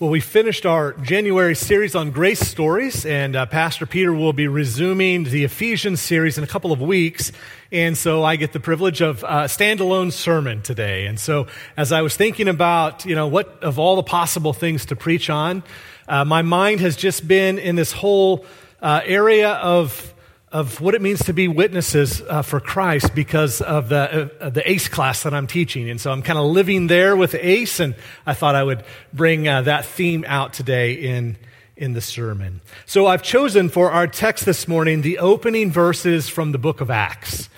Well, we finished our January series on grace stories, and uh, Pastor Peter will be resuming the Ephesians series in a couple of weeks. And so I get the privilege of a uh, standalone sermon today. And so as I was thinking about, you know, what of all the possible things to preach on, uh, my mind has just been in this whole uh, area of of what it means to be witnesses uh, for Christ because of the, uh, the ACE class that I'm teaching. And so I'm kind of living there with ACE, and I thought I would bring uh, that theme out today in, in the sermon. So I've chosen for our text this morning the opening verses from the book of Acts.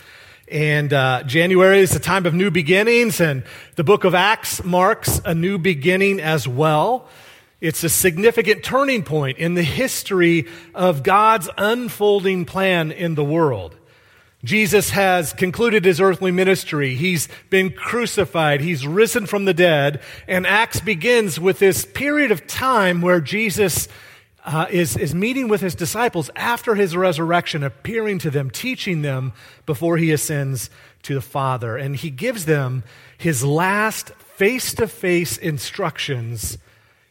And uh, January is a time of new beginnings, and the book of Acts marks a new beginning as well. It's a significant turning point in the history of God's unfolding plan in the world. Jesus has concluded his earthly ministry. He's been crucified. He's risen from the dead. And Acts begins with this period of time where Jesus uh, is, is meeting with his disciples after his resurrection, appearing to them, teaching them before he ascends to the Father. And he gives them his last face to face instructions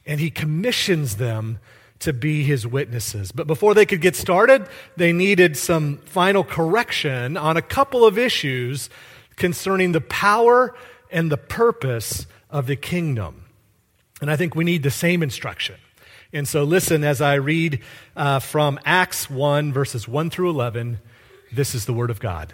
and he commissions them to be his witnesses. But before they could get started, they needed some final correction on a couple of issues concerning the power and the purpose of the kingdom. And I think we need the same instruction. And so listen as I read uh, from Acts 1, verses 1 through 11. This is the Word of God.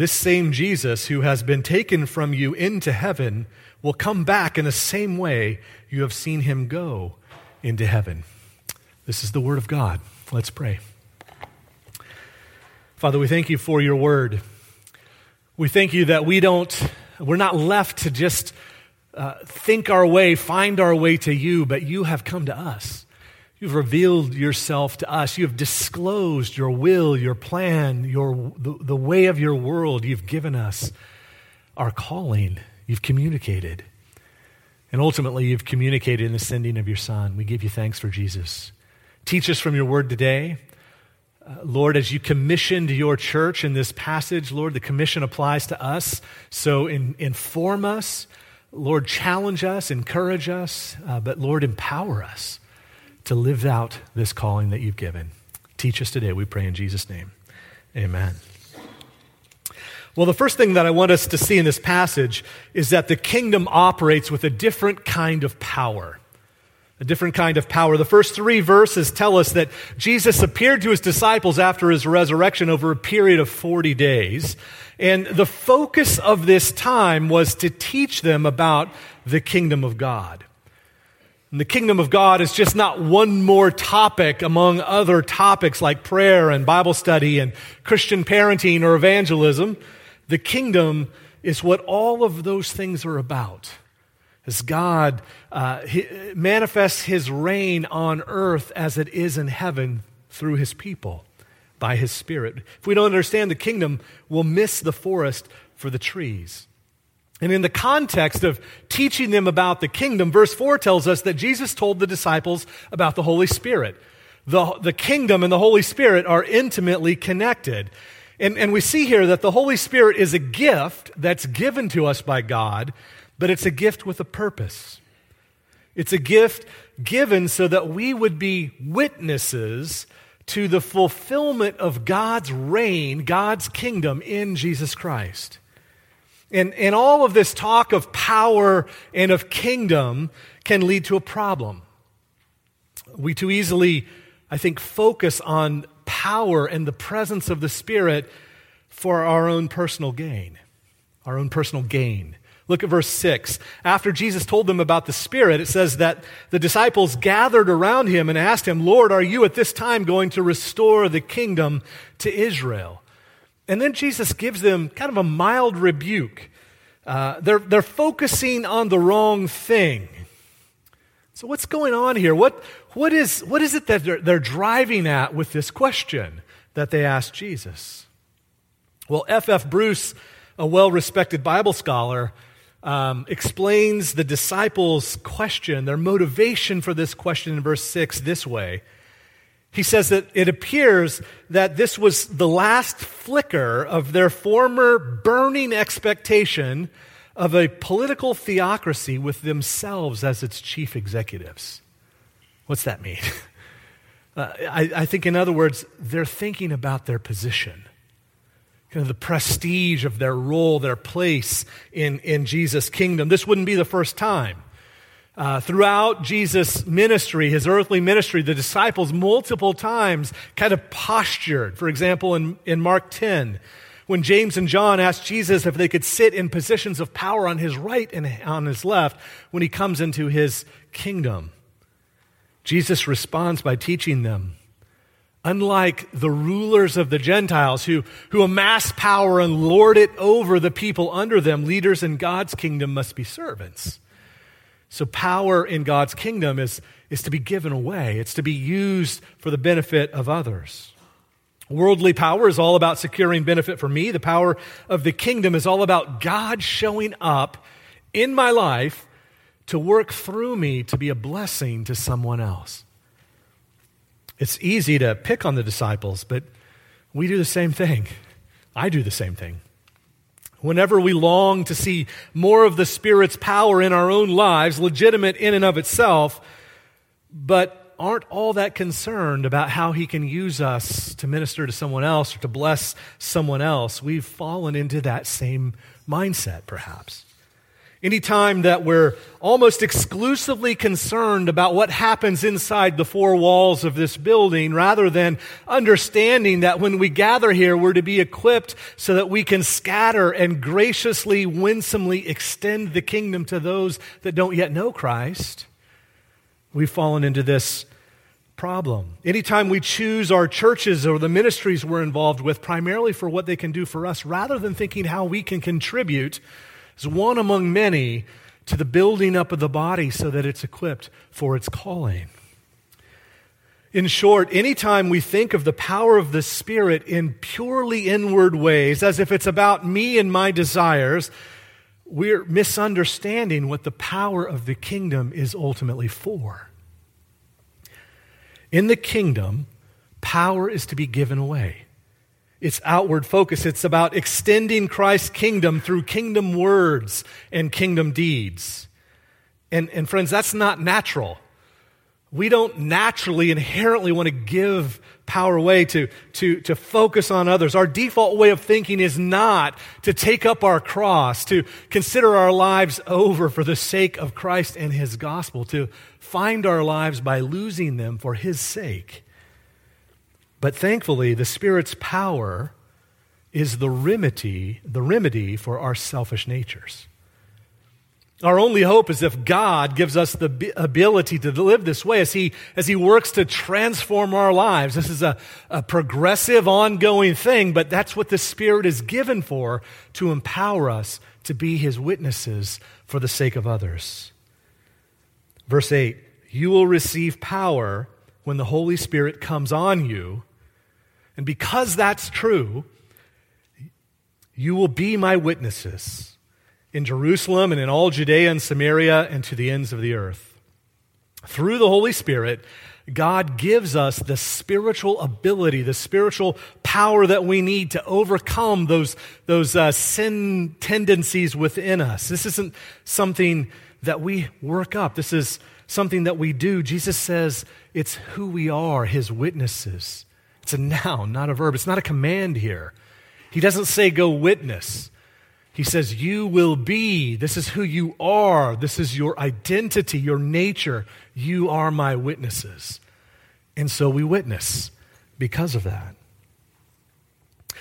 This same Jesus who has been taken from you into heaven will come back in the same way you have seen him go into heaven. This is the word of God. Let's pray. Father, we thank you for your word. We thank you that we don't, we're not left to just uh, think our way, find our way to you, but you have come to us. You've revealed yourself to us. You have disclosed your will, your plan, your, the, the way of your world. You've given us our calling. You've communicated. And ultimately, you've communicated in the sending of your Son. We give you thanks for Jesus. Teach us from your word today. Uh, Lord, as you commissioned your church in this passage, Lord, the commission applies to us. So in, inform us. Lord, challenge us, encourage us, uh, but Lord, empower us to live out this calling that you've given. Teach us today, we pray in Jesus' name. Amen. Well, the first thing that I want us to see in this passage is that the kingdom operates with a different kind of power. A different kind of power. The first three verses tell us that Jesus appeared to his disciples after his resurrection over a period of 40 days. And the focus of this time was to teach them about the kingdom of God. And the kingdom of God is just not one more topic among other topics like prayer and Bible study and Christian parenting or evangelism. The kingdom is what all of those things are about. As God uh, manifests his reign on earth as it is in heaven through his people by his spirit. If we don't understand the kingdom, we'll miss the forest for the trees. And in the context of teaching them about the kingdom, verse 4 tells us that Jesus told the disciples about the Holy Spirit. the, the kingdom and the Holy Spirit are intimately connected. And, and we see here that the Holy Spirit is a gift that's given to us by God, but it's a gift with a purpose. It's a gift given so that we would be witnesses to the fulfillment of God's reign, God's kingdom in Jesus Christ. And, and all of this talk of power and of kingdom can lead to a problem. We too easily, I think, focus on power and the presence of the Spirit for our own personal gain. Our own personal gain. Look at verse 6. After Jesus told them about the Spirit, it says that the disciples gathered around him and asked him, Lord, are you at this time going to restore the kingdom to Israel? And then Jesus gives them kind of a mild rebuke. Uh, they're, they're focusing on the wrong thing. So, what's going on here? What, what, is, what is it that they're, they're driving at with this question that they asked Jesus? Well, F.F. F. Bruce, a well respected Bible scholar, um, explains the disciples' question, their motivation for this question in verse 6 this way. He says that it appears that this was the last flicker of their former burning expectation of a political theocracy with themselves as its chief executives. What's that mean? Uh, I, I think, in other words, they're thinking about their position kind of the prestige of their role, their place in, in Jesus' kingdom. This wouldn't be the first time. Uh, throughout Jesus' ministry, his earthly ministry, the disciples multiple times kind of postured. For example, in, in Mark 10, when James and John asked Jesus if they could sit in positions of power on his right and on his left when he comes into his kingdom. Jesus responds by teaching them Unlike the rulers of the Gentiles who, who amass power and lord it over the people under them, leaders in God's kingdom must be servants. So, power in God's kingdom is, is to be given away, it's to be used for the benefit of others. Worldly power is all about securing benefit for me. The power of the kingdom is all about God showing up in my life to work through me to be a blessing to someone else. It's easy to pick on the disciples, but we do the same thing. I do the same thing. Whenever we long to see more of the Spirit's power in our own lives, legitimate in and of itself, but aren't all that concerned about how He can use us to minister to someone else or to bless someone else, we've fallen into that same mindset, perhaps. Anytime that we're almost exclusively concerned about what happens inside the four walls of this building, rather than understanding that when we gather here, we're to be equipped so that we can scatter and graciously, winsomely extend the kingdom to those that don't yet know Christ, we've fallen into this problem. Anytime we choose our churches or the ministries we're involved with primarily for what they can do for us, rather than thinking how we can contribute is one among many to the building up of the body so that it's equipped for its calling. In short, anytime we think of the power of the Spirit in purely inward ways, as if it's about me and my desires, we're misunderstanding what the power of the kingdom is ultimately for. In the kingdom, power is to be given away its outward focus. It's about extending Christ's kingdom through kingdom words and kingdom deeds. And, and friends, that's not natural. We don't naturally, inherently want to give power away to, to, to focus on others. Our default way of thinking is not to take up our cross, to consider our lives over for the sake of Christ and His gospel, to find our lives by losing them for His sake. But thankfully, the Spirit's power is the remedy, the remedy for our selfish natures. Our only hope is if God gives us the ability to live this way as He, as he works to transform our lives. This is a, a progressive, ongoing thing, but that's what the Spirit is given for to empower us to be His witnesses for the sake of others. Verse 8 You will receive power when the Holy Spirit comes on you and because that's true, you will be my witnesses in Jerusalem and in all Judea and Samaria and to the ends of the earth. Through the Holy Spirit, God gives us the spiritual ability, the spiritual power that we need to overcome those, those uh, sin tendencies within us. This isn't something that we work up, this is something that we do. Jesus says it's who we are, his witnesses. It's a noun, not a verb. It's not a command here. He doesn't say go witness. He says, You will be. This is who you are. This is your identity, your nature. You are my witnesses. And so we witness because of that.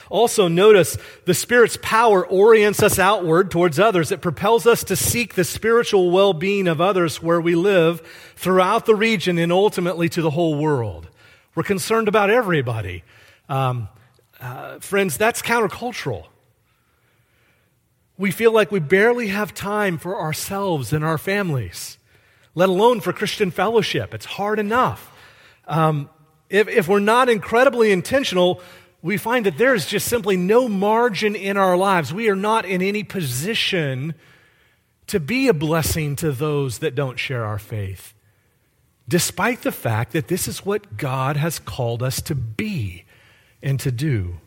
Also, notice the Spirit's power orients us outward towards others. It propels us to seek the spiritual well being of others where we live throughout the region and ultimately to the whole world. We're concerned about everybody. Um, uh, friends, that's countercultural. We feel like we barely have time for ourselves and our families, let alone for Christian fellowship. It's hard enough. Um, if, if we're not incredibly intentional, we find that there's just simply no margin in our lives. We are not in any position to be a blessing to those that don't share our faith, despite the fact that this is what God has called us to be and to do.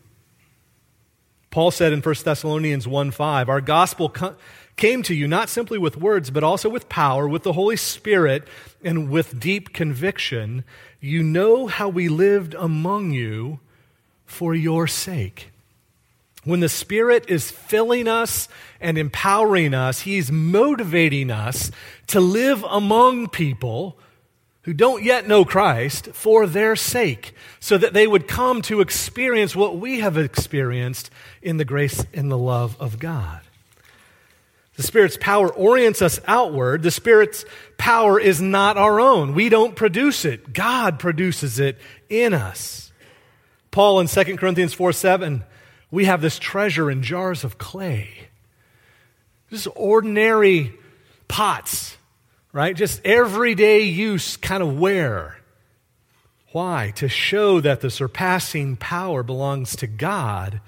Paul said in 1 Thessalonians 1 5, Our gospel co- came to you not simply with words, but also with power, with the Holy Spirit, and with deep conviction. You know how we lived among you for your sake. When the Spirit is filling us and empowering us, He's motivating us to live among people who don't yet know Christ for their sake, so that they would come to experience what we have experienced in the grace and the love of God. The Spirit's power orients us outward. The Spirit's power is not our own. We don't produce it, God produces it in us. Paul in 2 Corinthians 4 7, we have this treasure in jars of clay. Just ordinary pots, right? Just everyday use kind of wear. Why? To show that the surpassing power belongs to God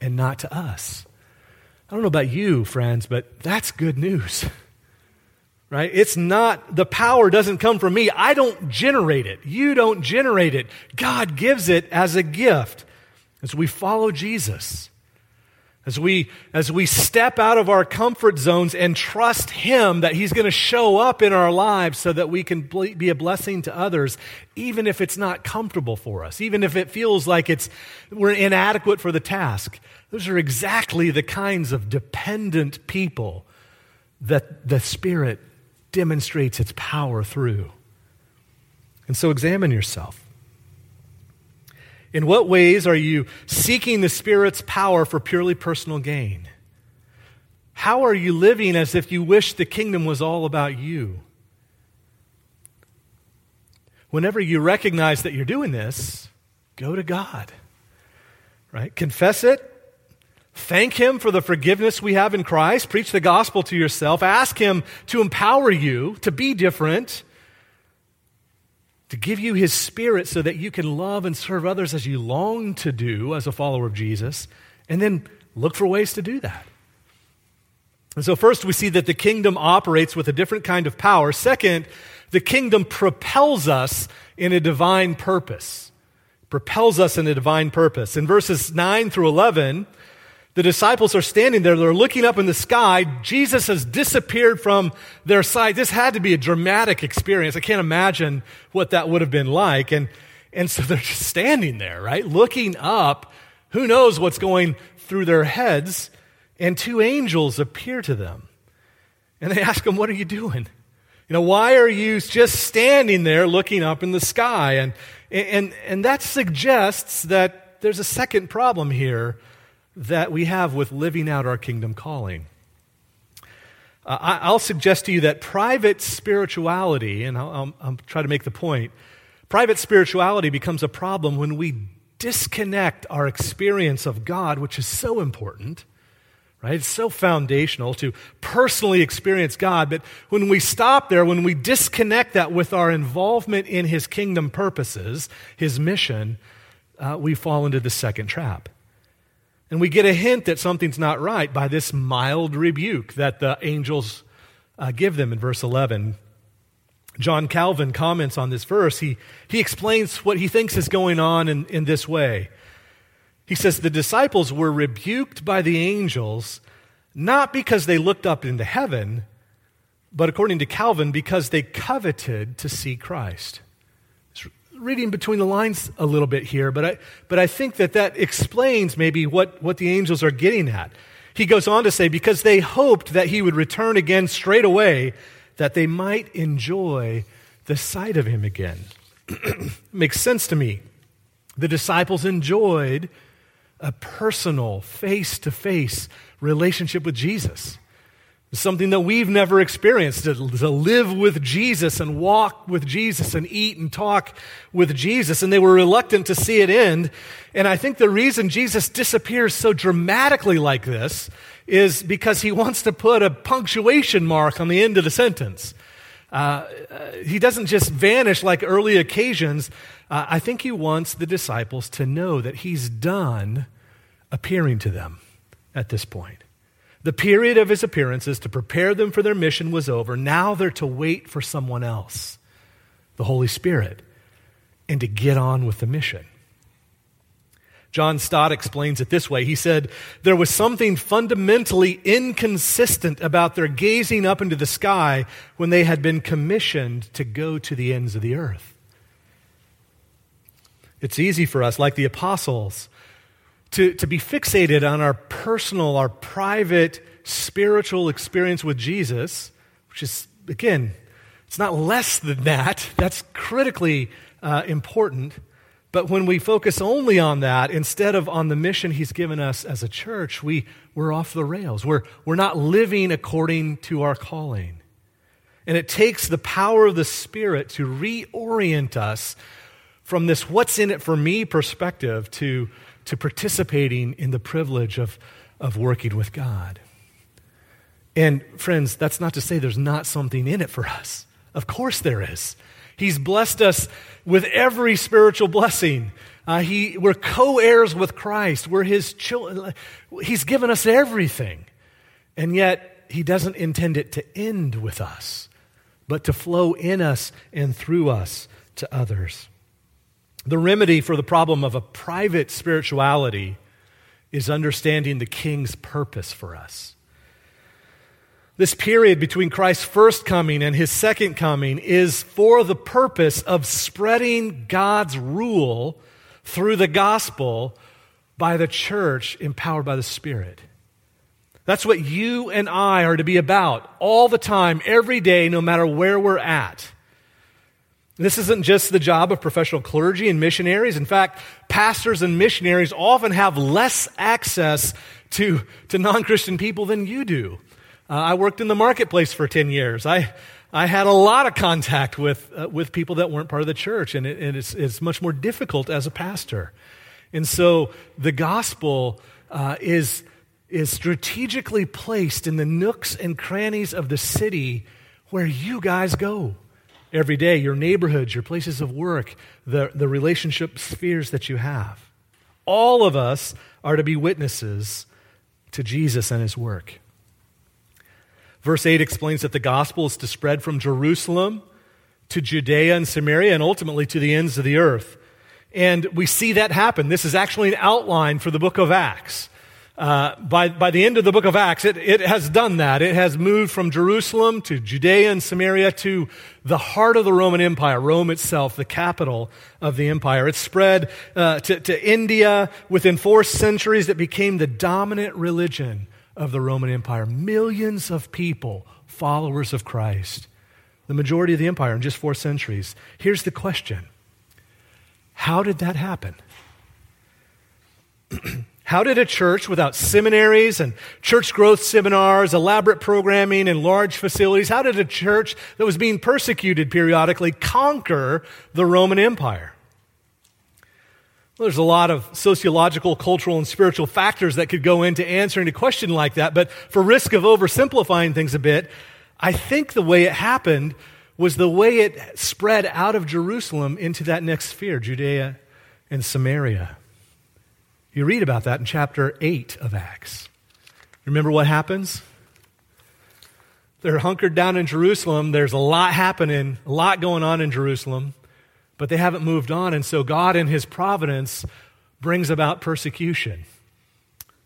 and not to us. I don't know about you, friends, but that's good news. right? It's not, the power doesn't come from me. I don't generate it. You don't generate it. God gives it as a gift as we follow Jesus. As we, as we step out of our comfort zones and trust Him that He's going to show up in our lives so that we can be a blessing to others, even if it's not comfortable for us, even if it feels like it's, we're inadequate for the task. Those are exactly the kinds of dependent people that the Spirit demonstrates its power through. And so examine yourself. In what ways are you seeking the Spirit's power for purely personal gain? How are you living as if you wish the kingdom was all about you? Whenever you recognize that you're doing this, go to God. Right? Confess it Thank Him for the forgiveness we have in Christ. Preach the gospel to yourself. Ask Him to empower you to be different, to give you His Spirit so that you can love and serve others as you long to do as a follower of Jesus. And then look for ways to do that. And so, first, we see that the kingdom operates with a different kind of power. Second, the kingdom propels us in a divine purpose. Propels us in a divine purpose. In verses 9 through 11, the disciples are standing there, they're looking up in the sky. Jesus has disappeared from their sight. This had to be a dramatic experience. I can't imagine what that would have been like. And, and so they're just standing there, right? Looking up. Who knows what's going through their heads? And two angels appear to them. And they ask them, What are you doing? You know, why are you just standing there looking up in the sky? And, and, and that suggests that there's a second problem here that we have with living out our kingdom calling. Uh, I, will suggest to you that private spirituality, and I'll, I'll, I'll try to make the point, private spirituality becomes a problem when we disconnect our experience of God, which is so important, right? It's so foundational to personally experience God. But when we stop there, when we disconnect that with our involvement in His kingdom purposes, His mission, uh, we fall into the second trap. And we get a hint that something's not right by this mild rebuke that the angels uh, give them in verse 11. John Calvin comments on this verse. He, he explains what he thinks is going on in, in this way. He says, The disciples were rebuked by the angels not because they looked up into heaven, but according to Calvin, because they coveted to see Christ. Reading between the lines a little bit here, but I, but I think that that explains maybe what, what the angels are getting at. He goes on to say, because they hoped that he would return again straight away that they might enjoy the sight of him again. Makes sense to me. The disciples enjoyed a personal, face to face relationship with Jesus. Something that we've never experienced to, to, live with Jesus and walk with Jesus and eat and talk with Jesus. And they were reluctant to see it end. And I think the reason Jesus disappears so dramatically like this is because he wants to put a punctuation mark on the end of the sentence. Uh, uh, he doesn't just vanish like early occasions. Uh, I think he wants the disciples to know that he's done appearing to them at this point. The period of his appearances to prepare them for their mission was over. Now they're to wait for someone else, the Holy Spirit, and to get on with the mission. John Stott explains it this way. He said, There was something fundamentally inconsistent about their gazing up into the sky when they had been commissioned to go to the ends of the earth. It's easy for us, like the apostles, to, to be fixated on our personal, our private, spiritual experience with Jesus, which is, again, it's not less than that. That's critically uh, important. But when we focus only on that instead of on the mission he's given us as a church, we, we're off the rails. We're, we're not living according to our calling. And it takes the power of the Spirit to reorient us from this what's in it for me perspective to, to participating in the privilege of, of working with God. And friends, that's not to say there's not something in it for us. Of course there is. He's blessed us with every spiritual blessing. Uh, he, we're co heirs with Christ. We're his children. He's given us everything. And yet, he doesn't intend it to end with us, but to flow in us and through us to others. The remedy for the problem of a private spirituality is understanding the king's purpose for us. This period between Christ's first coming and his second coming is for the purpose of spreading God's rule through the gospel by the church empowered by the Spirit. That's what you and I are to be about all the time, every day, no matter where we're at. This isn't just the job of professional clergy and missionaries. In fact, pastors and missionaries often have less access to, to non Christian people than you do. Uh, I worked in the marketplace for 10 years. I, I had a lot of contact with, uh, with people that weren't part of the church, and, it, and it's, it's much more difficult as a pastor. And so the gospel uh, is, is strategically placed in the nooks and crannies of the city where you guys go every day your neighborhoods, your places of work, the, the relationship spheres that you have. All of us are to be witnesses to Jesus and his work. Verse 8 explains that the gospel is to spread from Jerusalem to Judea and Samaria and ultimately to the ends of the earth. And we see that happen. This is actually an outline for the book of Acts. Uh, by, by the end of the book of Acts, it, it has done that. It has moved from Jerusalem to Judea and Samaria to the heart of the Roman Empire, Rome itself, the capital of the empire. It spread uh, to, to India. Within four centuries, it became the dominant religion of the Roman Empire. Millions of people, followers of Christ. The majority of the empire in just four centuries. Here's the question How did that happen? How did a church without seminaries and church growth seminars, elaborate programming, and large facilities, how did a church that was being persecuted periodically conquer the Roman Empire? Well, there's a lot of sociological, cultural, and spiritual factors that could go into answering a question like that, but for risk of oversimplifying things a bit, I think the way it happened was the way it spread out of Jerusalem into that next sphere, Judea and Samaria. You read about that in chapter 8 of Acts. Remember what happens? They're hunkered down in Jerusalem. There's a lot happening, a lot going on in Jerusalem, but they haven't moved on. And so God, in His providence, brings about persecution.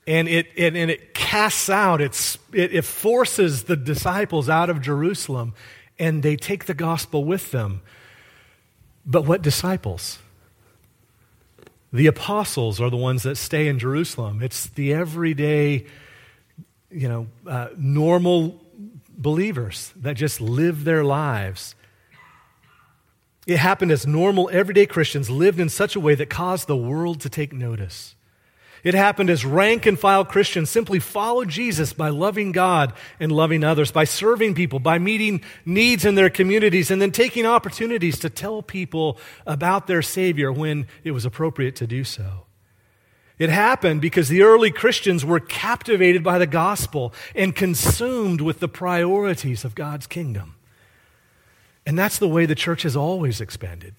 And it, it and it casts out, it's, it, it forces the disciples out of Jerusalem, and they take the gospel with them. But what disciples? The apostles are the ones that stay in Jerusalem. It's the everyday, you know, uh, normal believers that just live their lives. It happened as normal, everyday Christians lived in such a way that caused the world to take notice. It happened as rank and file Christians simply followed Jesus by loving God and loving others, by serving people, by meeting needs in their communities, and then taking opportunities to tell people about their Savior when it was appropriate to do so. It happened because the early Christians were captivated by the gospel and consumed with the priorities of God's kingdom. And that's the way the church has always expanded.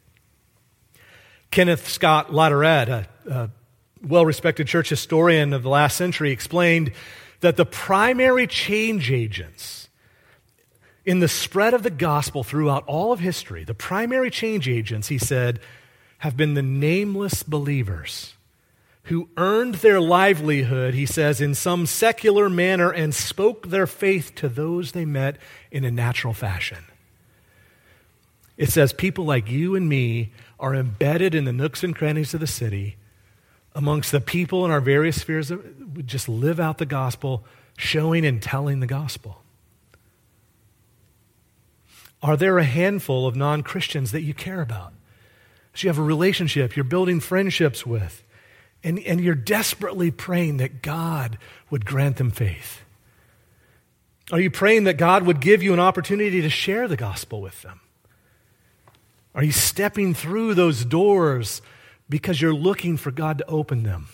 Kenneth Scott Latourette, a, a well respected church historian of the last century, explained that the primary change agents in the spread of the gospel throughout all of history, the primary change agents, he said, have been the nameless believers who earned their livelihood, he says, in some secular manner and spoke their faith to those they met in a natural fashion. It says, people like you and me are embedded in the nooks and crannies of the city amongst the people in our various spheres, we just live out the gospel, showing and telling the gospel. Are there a handful of non Christians that you care about? So you have a relationship, you're building friendships with, and, and you're desperately praying that God would grant them faith? Are you praying that God would give you an opportunity to share the gospel with them? Are you stepping through those doors because you're looking for God to open them.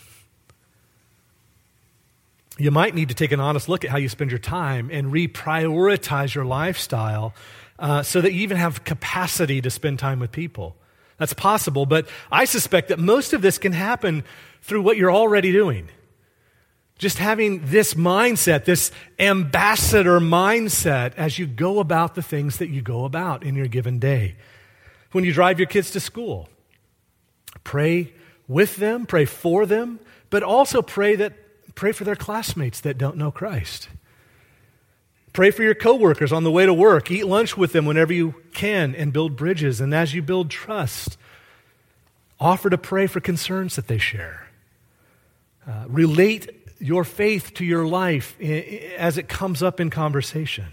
You might need to take an honest look at how you spend your time and reprioritize your lifestyle uh, so that you even have capacity to spend time with people. That's possible, but I suspect that most of this can happen through what you're already doing. Just having this mindset, this ambassador mindset as you go about the things that you go about in your given day. When you drive your kids to school, Pray with them, pray for them, but also pray that pray for their classmates that don't know Christ. Pray for your coworkers on the way to work. Eat lunch with them whenever you can and build bridges. And as you build trust, offer to pray for concerns that they share. Uh, relate your faith to your life as it comes up in conversation.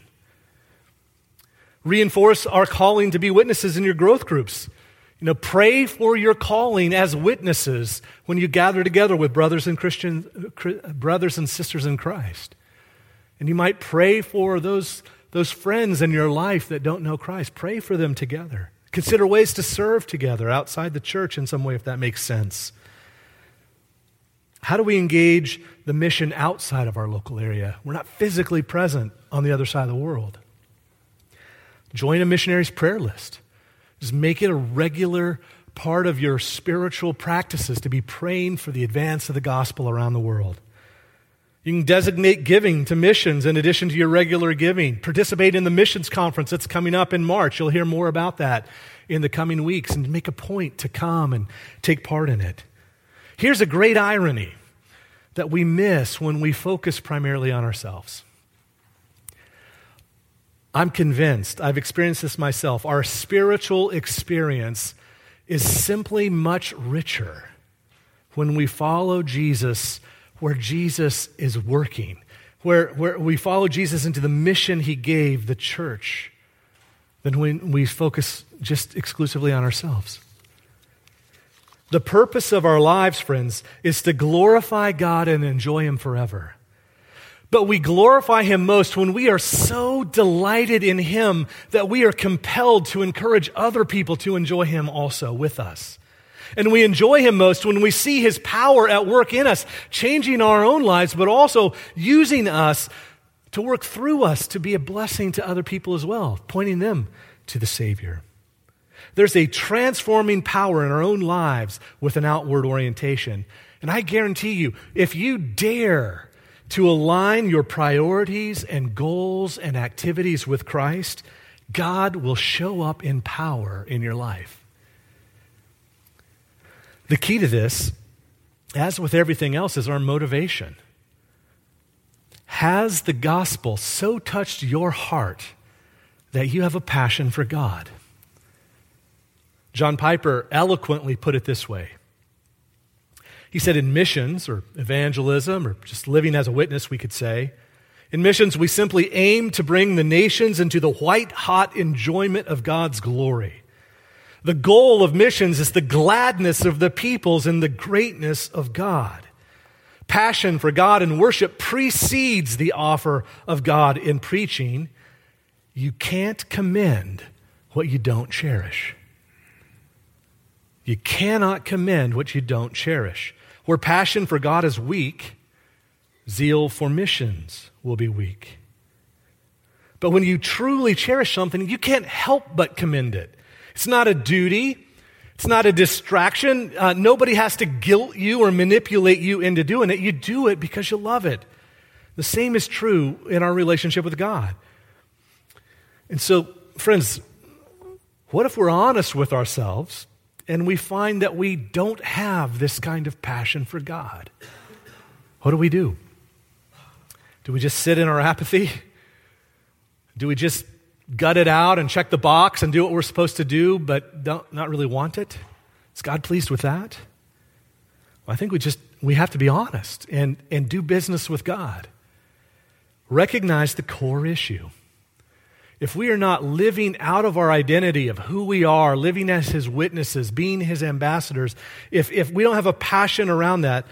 Reinforce our calling to be witnesses in your growth groups. You know, pray for your calling as witnesses when you gather together with brothers and Christian brothers and sisters in Christ. And you might pray for those, those friends in your life that don't know Christ. Pray for them together. Consider ways to serve together outside the church in some way, if that makes sense. How do we engage the mission outside of our local area? We're not physically present on the other side of the world. Join a missionary's prayer list. Just make it a regular part of your spiritual practices to be praying for the advance of the gospel around the world. You can designate giving to missions in addition to your regular giving. Participate in the missions conference that's coming up in March. You'll hear more about that in the coming weeks and make a point to come and take part in it. Here's a great irony that we miss when we focus primarily on ourselves. I'm convinced, I've experienced this myself, our spiritual experience is simply much richer when we follow Jesus where Jesus is working, where, where we follow Jesus into the mission he gave the church, than when we focus just exclusively on ourselves. The purpose of our lives, friends, is to glorify God and enjoy Him forever. But we glorify Him most when we are so delighted in Him that we are compelled to encourage other people to enjoy Him also with us. And we enjoy Him most when we see His power at work in us, changing our own lives, but also using us to work through us to be a blessing to other people as well, pointing them to the Savior. There's a transforming power in our own lives with an outward orientation. And I guarantee you, if you dare to align your priorities and goals and activities with Christ, God will show up in power in your life. The key to this, as with everything else, is our motivation. Has the gospel so touched your heart that you have a passion for God? John Piper eloquently put it this way he said in missions or evangelism or just living as a witness, we could say, in missions, we simply aim to bring the nations into the white hot enjoyment of God's glory. The goal of missions is the gladness of the peoples and the greatness of God. Passion for God and worship precedes the offer of God in preaching. You can't commend what you don't cherish. You cannot commend what you don't cherish. Where passion for God is weak, zeal for missions will be weak. But when you truly cherish something, you can't help but commend it. It's not a duty. It's not a distraction. Uh, nobody has to guilt you or manipulate you into doing it. You do it because you love it. The same is true in our relationship with God. And so, friends, what if we're honest with ourselves and we find that we don't have this kind of passion for God, what do we do? Do we just sit in our apathy? Do we just gut it out and check the box and do what we're supposed to do, but don't, not really want it? Is God pleased with that? Well, I think we just we have to be honest and, and do business with God. Recognize the core issue if we are not living out of our identity of who we are, living as His witnesses, being His ambassadors, if, if we don't have a passion around that,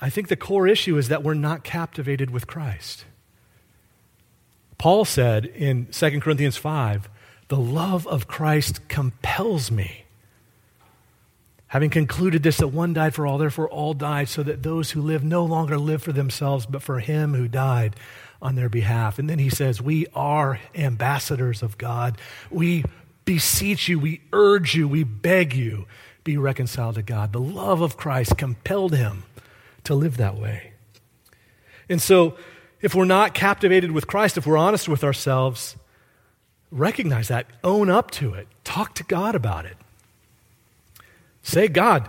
I think the core issue is that we're not captivated with Christ. Paul said in 2 Corinthians 5, the love of Christ compels me. Having concluded this, that one died for all, therefore all died, so that those who live no longer live for themselves, but for him who died on their behalf. And then he says, We are ambassadors of God. We beseech you, we urge you, we beg you, be reconciled to God. The love of Christ compelled him to live that way. And so, if we're not captivated with Christ, if we're honest with ourselves, recognize that, own up to it, talk to God about it. Say, God,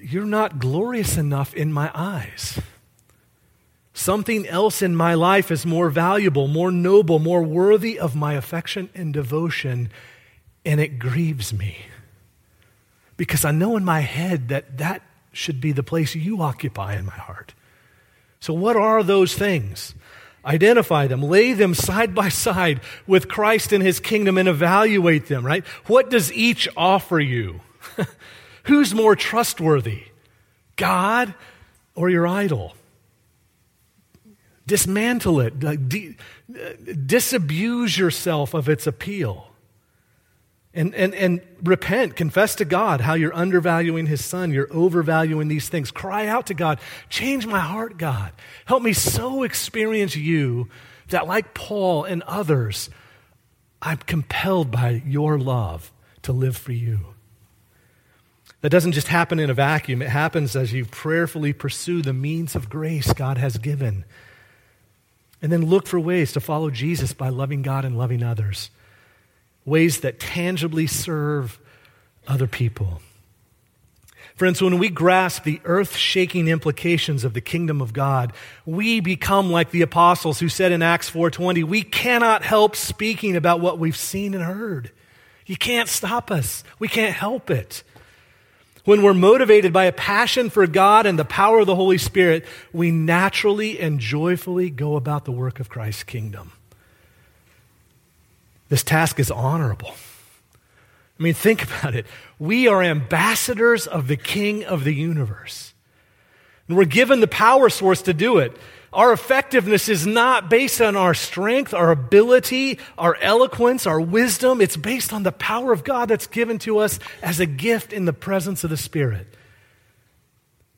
you're not glorious enough in my eyes. Something else in my life is more valuable, more noble, more worthy of my affection and devotion, and it grieves me. Because I know in my head that that should be the place you occupy in my heart. So, what are those things? Identify them, lay them side by side with Christ and his kingdom, and evaluate them, right? What does each offer you? Who's more trustworthy, God or your idol? Dismantle it. De- disabuse yourself of its appeal. And, and, and repent, confess to God how you're undervaluing His Son, you're overvaluing these things. Cry out to God, change my heart, God. Help me so experience you that, like Paul and others, I'm compelled by your love to live for you. That doesn't just happen in a vacuum, it happens as you prayerfully pursue the means of grace God has given and then look for ways to follow Jesus by loving God and loving others. Ways that tangibly serve other people. Friends, when we grasp the earth shaking implications of the kingdom of God, we become like the apostles who said in Acts 4:20, we cannot help speaking about what we've seen and heard. You can't stop us. We can't help it. When we're motivated by a passion for God and the power of the Holy Spirit, we naturally and joyfully go about the work of Christ's kingdom. This task is honorable. I mean, think about it. We are ambassadors of the King of the universe. And we're given the power source to do it. Our effectiveness is not based on our strength, our ability, our eloquence, our wisdom. It's based on the power of God that's given to us as a gift in the presence of the Spirit.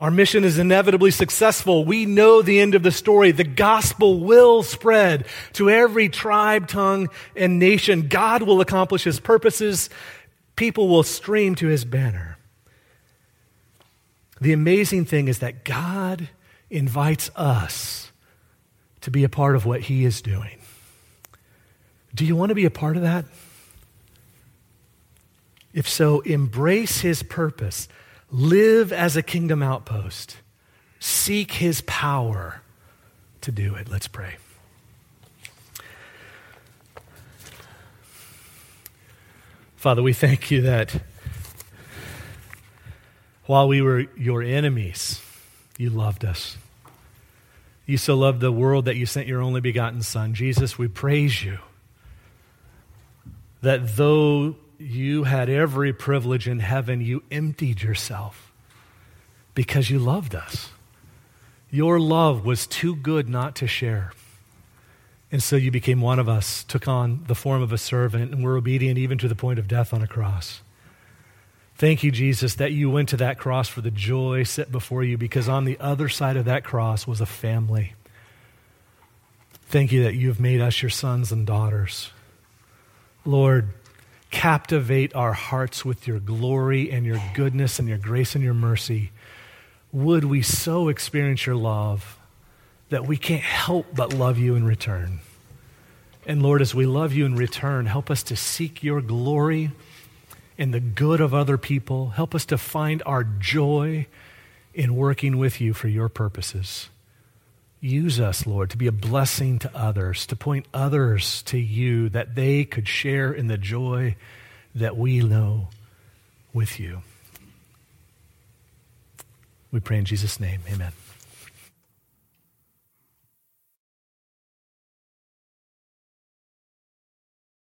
Our mission is inevitably successful. We know the end of the story. The gospel will spread to every tribe, tongue, and nation. God will accomplish his purposes. People will stream to his banner. The amazing thing is that God invites us to be a part of what He is doing. Do you want to be a part of that? If so, embrace His purpose, live as a kingdom outpost, seek His power to do it. Let's pray. Father, we thank you that while we were your enemies, you loved us. You so loved the world that you sent your only begotten Son. Jesus, we praise you that though you had every privilege in heaven, you emptied yourself because you loved us. Your love was too good not to share. And so you became one of us, took on the form of a servant, and were obedient even to the point of death on a cross. Thank you, Jesus, that you went to that cross for the joy set before you, because on the other side of that cross was a family. Thank you that you have made us your sons and daughters. Lord, captivate our hearts with your glory and your goodness and your grace and your mercy. Would we so experience your love that we can't help but love you in return? And Lord, as we love you in return, help us to seek your glory and the good of other people. Help us to find our joy in working with you for your purposes. Use us, Lord, to be a blessing to others, to point others to you that they could share in the joy that we know with you. We pray in Jesus' name. Amen.